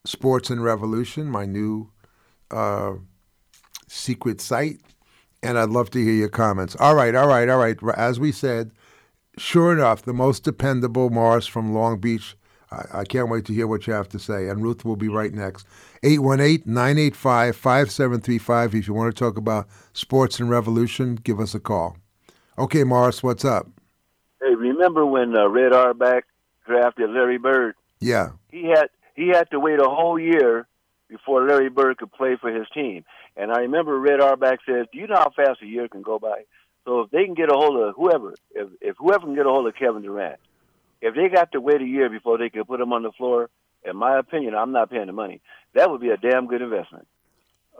Sports and Revolution, my new uh, secret site. And I'd love to hear your comments. All right, all right, all right. As we said, sure enough, the most dependable Morris from Long Beach. I, I can't wait to hear what you have to say. And Ruth will be right next. 818 985 5735. If you want to talk about sports and revolution, give us a call. Okay, Morris, what's up? Hey, remember when uh, Red Auerbach drafted Larry Bird? Yeah. He had he had to wait a whole year before Larry Bird could play for his team. And I remember Red Auerbach says, "Do you know how fast a year can go by?" So if they can get a hold of whoever, if if whoever can get a hold of Kevin Durant, if they got to wait a year before they could put him on the floor, in my opinion, I'm not paying the money. That would be a damn good investment.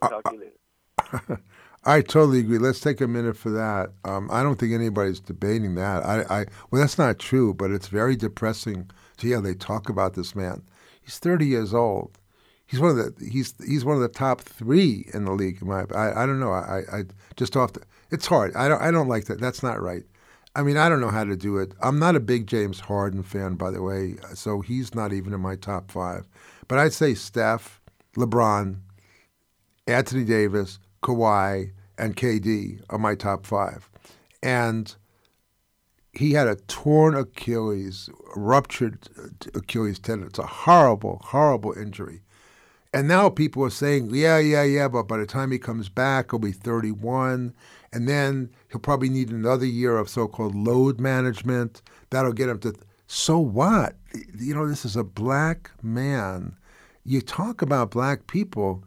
I'll talk to you later. I totally agree. Let's take a minute for that. Um, I don't think anybody's debating that. I, I, well, that's not true, but it's very depressing to hear they talk about this man. He's 30 years old. He's one of the he's he's one of the top three in the league. In my, I, I don't know. I, I just off the. It's hard. I don't I don't like that. That's not right. I mean, I don't know how to do it. I'm not a big James Harden fan, by the way, so he's not even in my top five. But I'd say Steph, LeBron, Anthony Davis, Kawhi, and KD are my top five. And he had a torn Achilles, ruptured uh, Achilles tendon. It's a horrible, horrible injury. And now people are saying, yeah, yeah, yeah, but by the time he comes back, he'll be 31. And then he'll probably need another year of so called load management. That'll get him to. So what? You know, this is a black man. You talk about black people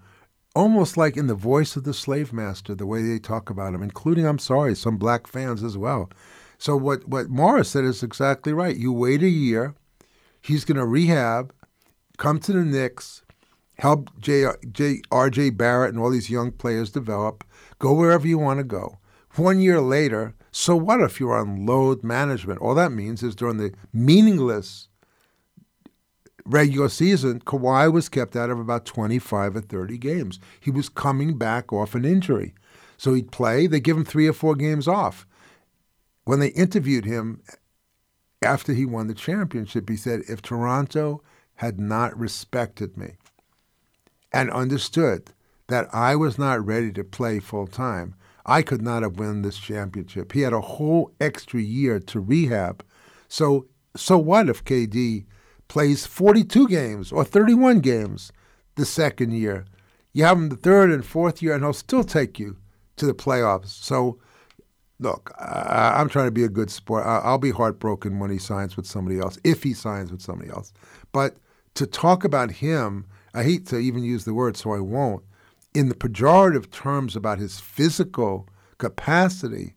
almost like in the voice of the slave master, the way they talk about him, including, I'm sorry, some black fans as well. So what, what Morris said is exactly right. You wait a year, he's going to rehab, come to the Knicks, help R.J. Barrett and all these young players develop, go wherever you want to go. One year later, so what if you're on load management? All that means is during the meaningless regular season, Kawhi was kept out of about 25 or 30 games. He was coming back off an injury. So he'd play, they give him three or four games off. When they interviewed him after he won the championship, he said, if Toronto had not respected me and understood that I was not ready to play full time, I could not have won this championship. He had a whole extra year to rehab. So so what if KD plays 42 games or 31 games the second year. You have him the third and fourth year, and he'll still take you to the playoffs. So, look, I, am trying to be a good sport. I, I'll be heartbroken when he signs with somebody else, if he signs with somebody else. But to talk about him, I hate to even use the word, so I won't, in the pejorative terms about his physical capacity,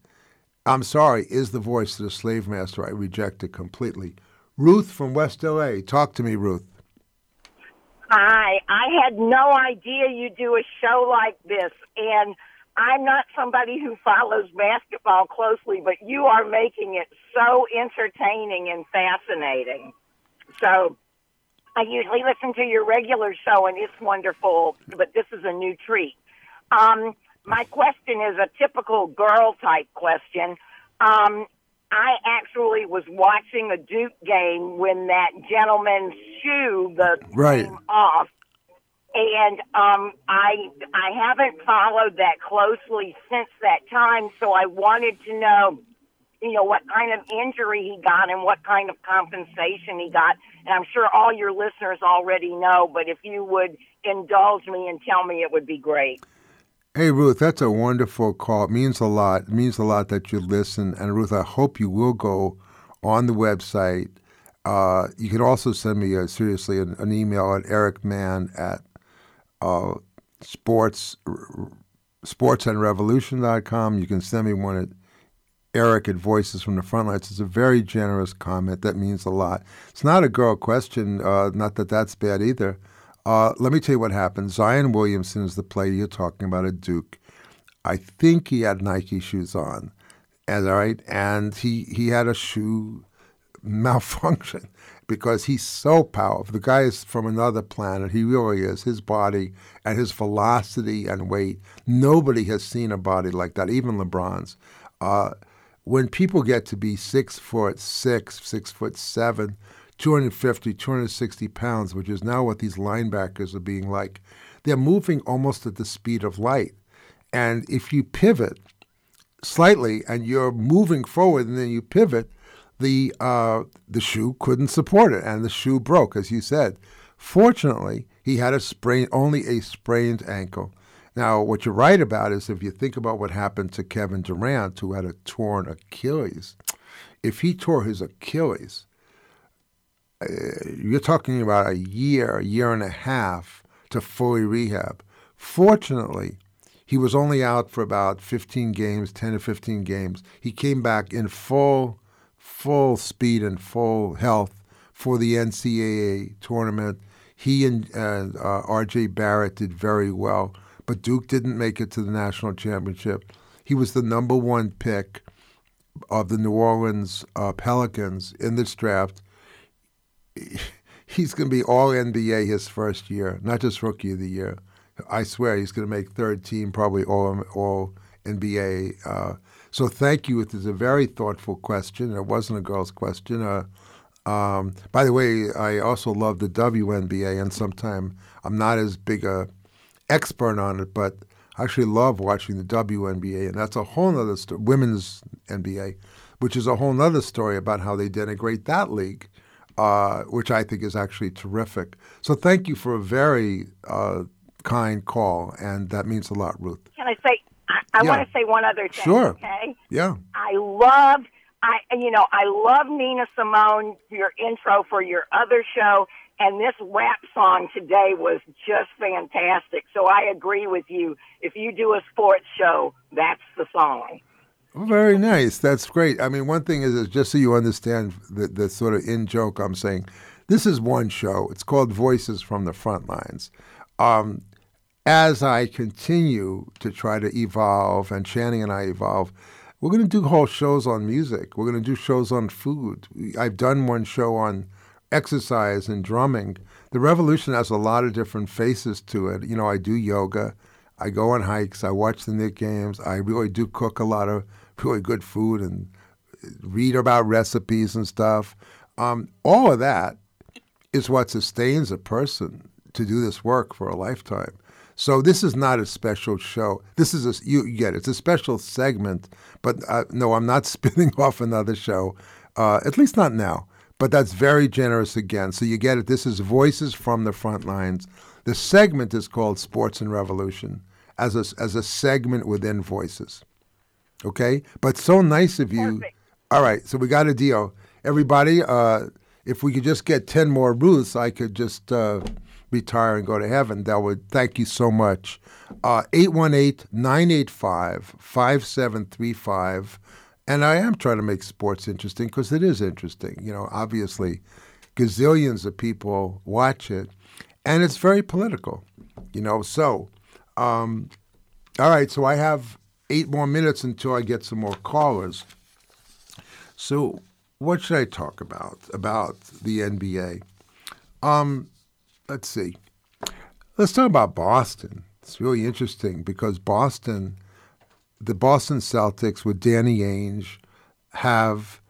I'm sorry, is the voice of the slave master. I reject it completely. Ruth from West LA. Talk to me, Ruth. Hi. I had no idea you do a show like this. And I'm not somebody who follows basketball closely, but you are making it so entertaining and fascinating. So I usually listen to your regular show, and it's wonderful, but this is a new treat. Um, my question is a typical girl type question. Um, I actually was watching a Duke game when that gentleman's shoe the right. came off, and um, I I haven't followed that closely since that time. So I wanted to know, you know, what kind of injury he got and what kind of compensation he got. And I'm sure all your listeners already know, but if you would indulge me and tell me, it would be great. Hey, Ruth, that's a wonderful call. It means a lot. It means a lot that you listen. And, Ruth, I hope you will go on the website. Uh, you can also send me, a, seriously, an, an, email at ericmann at uh, sports, sportsandrevolution.com. You can send me one at Eric at Voices from the Frontlines. It's a very generous comment. That means a lot. It's not a girl question, uh, not that that's bad either. Uh, let me tell you what happened. Zion Williamson is the player you're talking about at Duke. I think he had Nike shoes on, and all right, and he he had a shoe malfunction because he's so powerful. The guy is from another planet. He really is. His body and his velocity and weight. Nobody has seen a body like that, even LeBron's. Uh, when people get to be six foot six, six foot seven, 250, 260 pounds, which is now what these linebackers are being like. They're moving almost at the speed of light. And if you pivot slightly and you're moving forward and then you pivot, the uh, the shoe couldn't support it and the shoe broke, as you said. Fortunately, he had a sprain, only a sprained ankle. Now, what you're right about is if you think about what happened to Kevin Durant, who had a torn Achilles, if he tore his Achilles, uh, you're talking about a year, a year and a half to fully rehab. Fortunately, he was only out for about 15 games, 10 to 15 games. He came back in full, full speed and full health for the NCAA tournament. He and uh, R.J. Barrett did very well, but Duke didn't make it to the national championship. He was the number one pick of the New Orleans uh, Pelicans in this draft. He's going to be all NBA his first year, not just rookie of the year. I swear he's going to make third team, probably all all NBA. Uh, so thank you. It is a very thoughtful question. It wasn't a girl's question. Uh, um, by the way, I also love the WNBA, and sometimes I'm not as big a expert on it, but I actually love watching the WNBA, and that's a whole other story, women's NBA, which is a whole other story about how they denigrate that league, uh, which I think is actually terrific. So thank you for a very uh, kind call, and that means a lot, Ruth. Can I say? I, I Yeah. want to say one other thing. Sure. Okay. Yeah. I love I you know I love Nina Simone your intro for your other show and this rap song today was just fantastic. So I agree with you. If you do a sports show, that's the song. Very nice. That's great. I mean, one thing is, is just so you understand the, the sort of in joke I'm saying, this is one show. It's called Voices from the Front Lines. Um, as I continue to try to evolve, and Channing and I evolve, we're going to do whole shows on music. We're going to do shows on food. I've done one show on exercise and drumming. The revolution has a lot of different faces to it. You know, I do yoga. I go on hikes. I watch the Knick games. I really do cook a lot of really good food and read about recipes and stuff. Um, all of that is what sustains a person to do this work for a lifetime. So this is not a special show. This is a you, you get it. It's a special segment. But uh, no, I'm not spinning off another show. Uh, at least not now. But that's very generous again. So you get it. This is Voices from the Front Lines. The segment is called Sports and Revolution as a, as a segment within Voices. Okay? But so nice of you. Perfect. All right, so we got a deal. Everybody, uh, if we could just get 10 more Ruths, I could just uh, retire and go to heaven. That would, thank you so much. Uh, 818 985 5735. And I am trying to make sports interesting because it is interesting. You know, obviously, gazillions of people watch it, and it's very political. You know, so, um, all right, so I have eight more minutes until I get some more callers. So, what should I talk about about the NBA? Um, let's see. Let's talk about Boston. It's really interesting because Boston, the Boston Celtics with Danny Ainge, have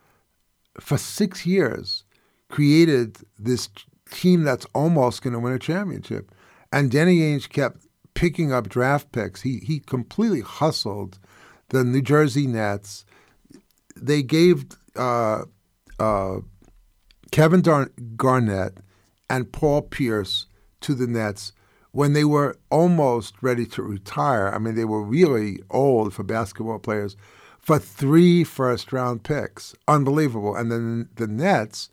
for six years created this team that's almost going to win a championship. And Danny Ainge kept picking up draft picks. He he completely hustled the New Jersey Nets. They gave uh, uh, Kevin Garnett and Paul Pierce to the Nets when they were almost ready to retire. I mean, they were really old for basketball players for three first round picks. Unbelievable. And then the Nets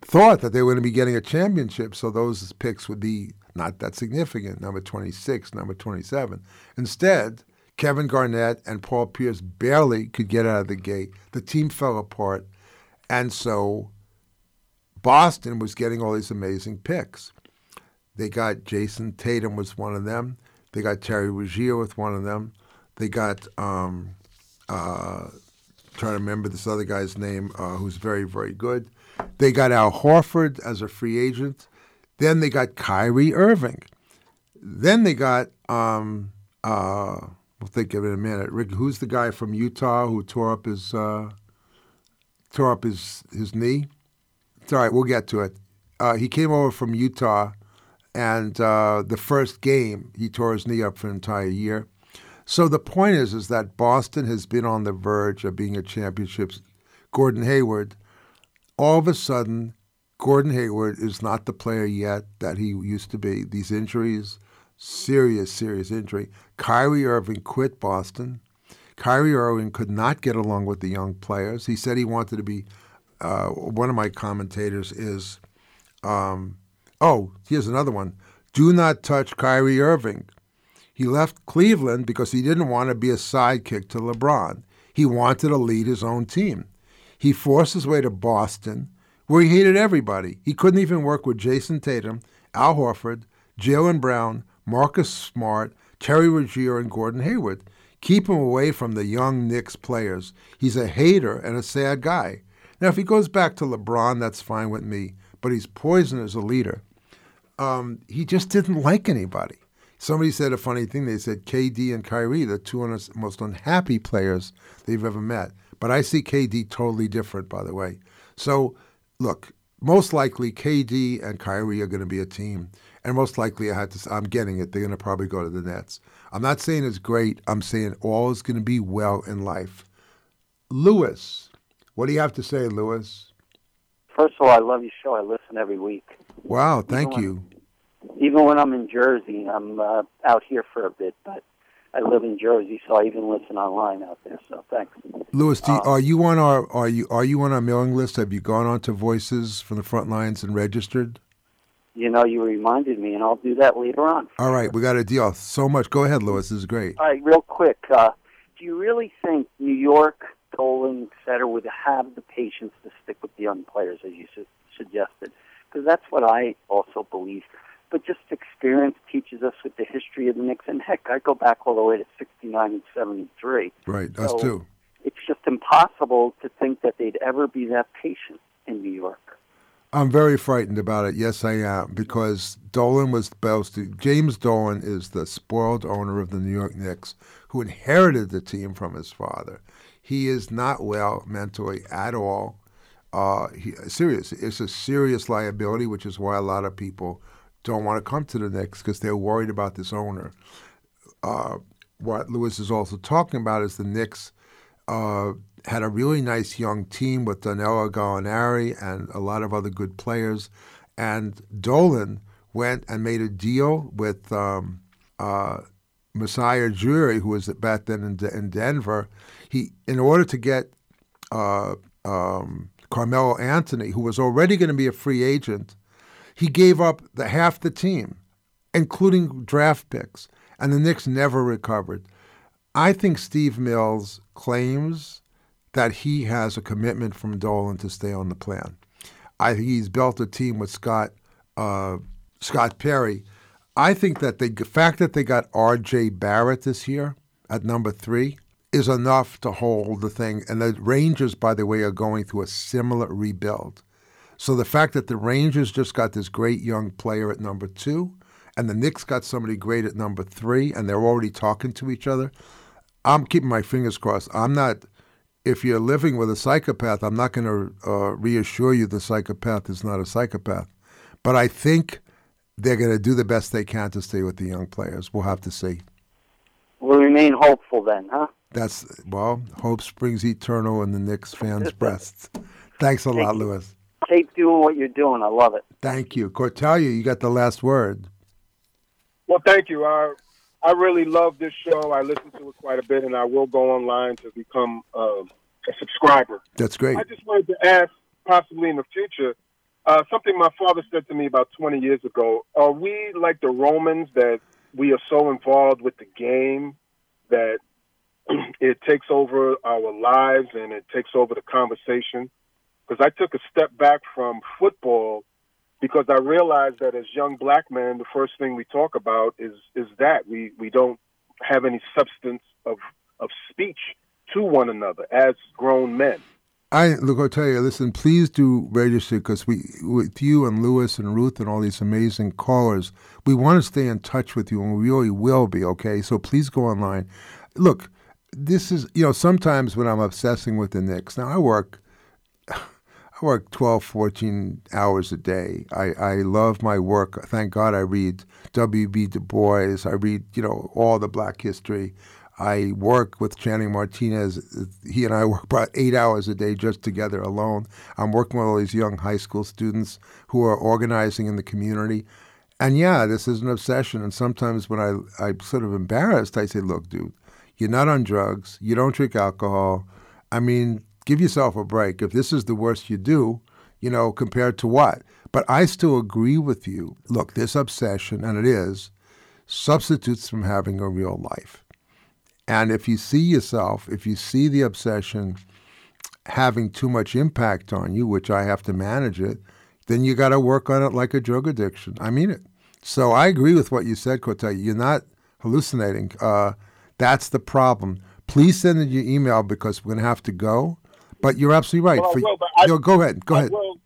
thought that they were going to be getting a championship, so those picks would be not that significant, number 26, number 27. Instead, Kevin Garnett and Paul Pierce barely could get out of the gate. The team fell apart. And so Boston was getting all these amazing picks. They got Jayson Tatum was one of them. They got Terry Rozier with one of them. They got um, uh, trying to remember this other guy's name, uh, who's very very good. They got Al Horford as a free agent. Then they got Kyrie Irving. Then they got um, uh, we'll think of it in a minute. Rick, who's the guy from Utah who tore up his uh, tore up his his knee? It's all right. We'll get to it. Uh, he came over from Utah, and uh, the first game he tore his knee up for an entire year. So the point is, is that Boston has been on the verge of being a championship. Gordon Hayward, all of a sudden, Gordon Hayward is not the player yet that he used to be. These injuries, serious, serious injury. Kyrie Irving quit Boston. Kyrie Irving could not get along with the young players. He said he wanted to be. Uh, one of my commentators is, um, oh, here's another one. Do not touch Kyrie Irving. He left Cleveland because he didn't want to be a sidekick to LeBron. He wanted to lead his own team. He forced his way to Boston, where he hated everybody. He couldn't even work with Jayson Tatum, Al Horford, Jaylen Brown, Marcus Smart, Terry Rozier, and Gordon Hayward. Keep him away from the young Knicks players. He's a hater and a sad guy. Now, if he goes back to LeBron, that's fine with me, but he's poison as a leader. Um, he just didn't like anybody. Somebody said a funny thing. They said KD and Kyrie, the two most unhappy players they've ever met. But I see KD totally different, by the way. So, look, most likely KD and Kyrie are going to be a team, and most likely I had to. I'm getting it. They're going to probably go to the Nets. I'm not saying it's great. I'm saying all is going to be well in life. Lewis, what do you have to say, Lewis? First of all, I love your show. I listen every week. Wow, thank Even you. Even when I'm in Jersey, I'm uh, out here for a bit, but I live in Jersey, so I even listen online out there. So thanks. Lewis, you, Uh, are you on our are you are you on our mailing list? Have you gone on to Voices from the Front Lines and registered? You know, you reminded me, and I'll do that later on. All right, we got a deal. So much. Go ahead, Lewis. This is great. All right, real quick. Uh, do you really think New York, Dolan, et cetera, would have the patience to stick with the young players, as you su- suggested? Because that's what I also believe. But just experience teaches us with the history of the Knicks. And heck, I go back all the way to 69 and 73. Right, us So- too. It's just impossible to think that they'd ever be that patient in New York. I'm very frightened about it. Yes, I am because Dolan was to. James Dolan is the spoiled owner of the New York Knicks, who inherited the team from his father. He is not well mentally at all. Uh, serious. It's a serious liability, which is why a lot of people don't want to come to the Knicks because they're worried about this owner. Uh, what Lewis is also talking about is the Knicks uh, had a really nice young team with Danilo Gallinari and a lot of other good players. And Dolan went and made a deal with um, uh, Masai Ujiri, who was back then in, in Denver. He, in order to get uh, um, Carmelo Anthony, who was already going to be a free agent, he gave up the half the team, including draft picks, and the Knicks never recovered. I think Steve Mills claims that he has a commitment from Dolan to stay on the plan. I think he's built a team with Scott uh, Scott Perry. I think that the fact that they got R.J. Barrett this year at number three is enough to hold the thing. And the Rangers, by the way, are going through a similar rebuild. So the fact that the Rangers just got this great young player at number two, and the Knicks got somebody great at number three, and they're already talking to each other, I'm keeping my fingers crossed. I'm not. If you're living with a psychopath, I'm not going to uh, reassure you the psychopath is not a psychopath. But I think they're going to do the best they can to stay with the young players. We'll have to see. We'll remain hopeful then, huh? That's well, hope springs eternal in the Knicks fans' breasts. Thanks a lot, Lewis. Keep doing what you're doing. I love it. Thank you, Cortalia. You got the last word. Well, thank you. I I really love this show. I listen to it quite a bit, and I will go online to become uh, a subscriber. That's great. I just wanted to ask, possibly in the future, uh, something my father said to me about 20 years ago. Are we like the Romans that we are so involved with the game that it takes over our lives and it takes over the conversation? Because I took a step back from football because I realized that as young black men, the first thing we talk about is is that we we don't have any substance of of speech to one another as grown men. I look. I'll tell you. Listen, please do register because we, with you and Lewis and Ruth and all these amazing callers, we want to stay in touch with you, and we really will be. Okay, so please go online. Look, this is you know sometimes when I'm obsessing with the Knicks. Now I work. I work 12, 14 hours a day. I, I love my work. Thank God I read W.B. Du Bois. I read, you know, all the black history. I work with Channing Martinez. He and I work about eight hours a day just together alone. I'm working with all these young high school students who are organizing in the community. And yeah, this is an obsession. And sometimes when I, I'm sort of embarrassed, I say, look, dude, you're not on drugs. You don't drink alcohol. I mean, give yourself a break. If this is the worst you do, you know, compared to what? But I still agree with you. Look, this obsession, and it is, substitutes from having a real life. And if you see yourself, if you see the obsession having too much impact on you, which I have to manage it, then you got to work on it like a drug addiction. I mean it. So I agree with what you said, Cortez. You're not hallucinating. Uh, that's the problem. Please send in your email because we're going to have to go. But you're absolutely right. Well, For, will, I- no, go ahead. Go I ahead. will-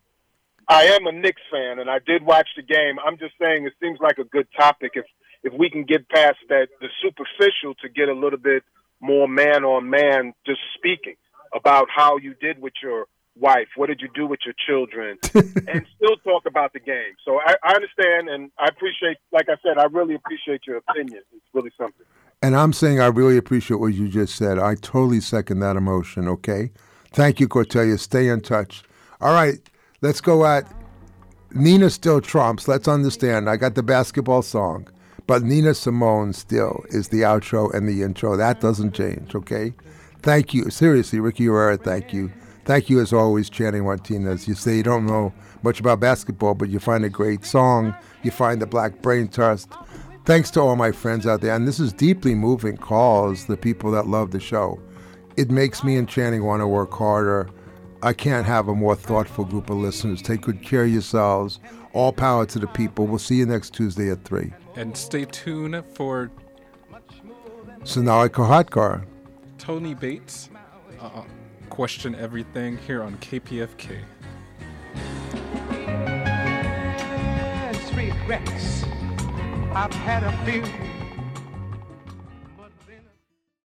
I am a Knicks fan, and I did watch the game. I'm just saying it seems like a good topic if if we can get past that the superficial to get a little bit more man on man, just speaking about how you did with your wife, what did you do with your children, and still talk about the game. So I, I understand, and I appreciate. Like I said, I really appreciate your opinion. It's really something. And I'm saying I really appreciate what you just said. I totally second that emotion, okay? Thank you, Cortelia. Stay in touch. All right, let's go at Nina still trumps. Let's understand. I got the basketball song, but Nina Simone still is the outro and the intro. That doesn't change, okay? Thank you. Seriously, Ricky Herrera, thank you. Thank you, as always, Channing Martinez. You say you don't know much about basketball, but you find a great song. You find the Black Brain Trust. Thanks to all my friends out there. And this is deeply moving calls, the people that love the show. It makes me and Channing want to work harder. I can't have a more thoughtful group of listeners. Take good care of yourselves. All power to the people. We'll see you next Tuesday at 3. And stay tuned for Sonali Kolhatkar. Tony Bates, uh, Question Everything here on KPFK. Yes, regrets. I've had a few.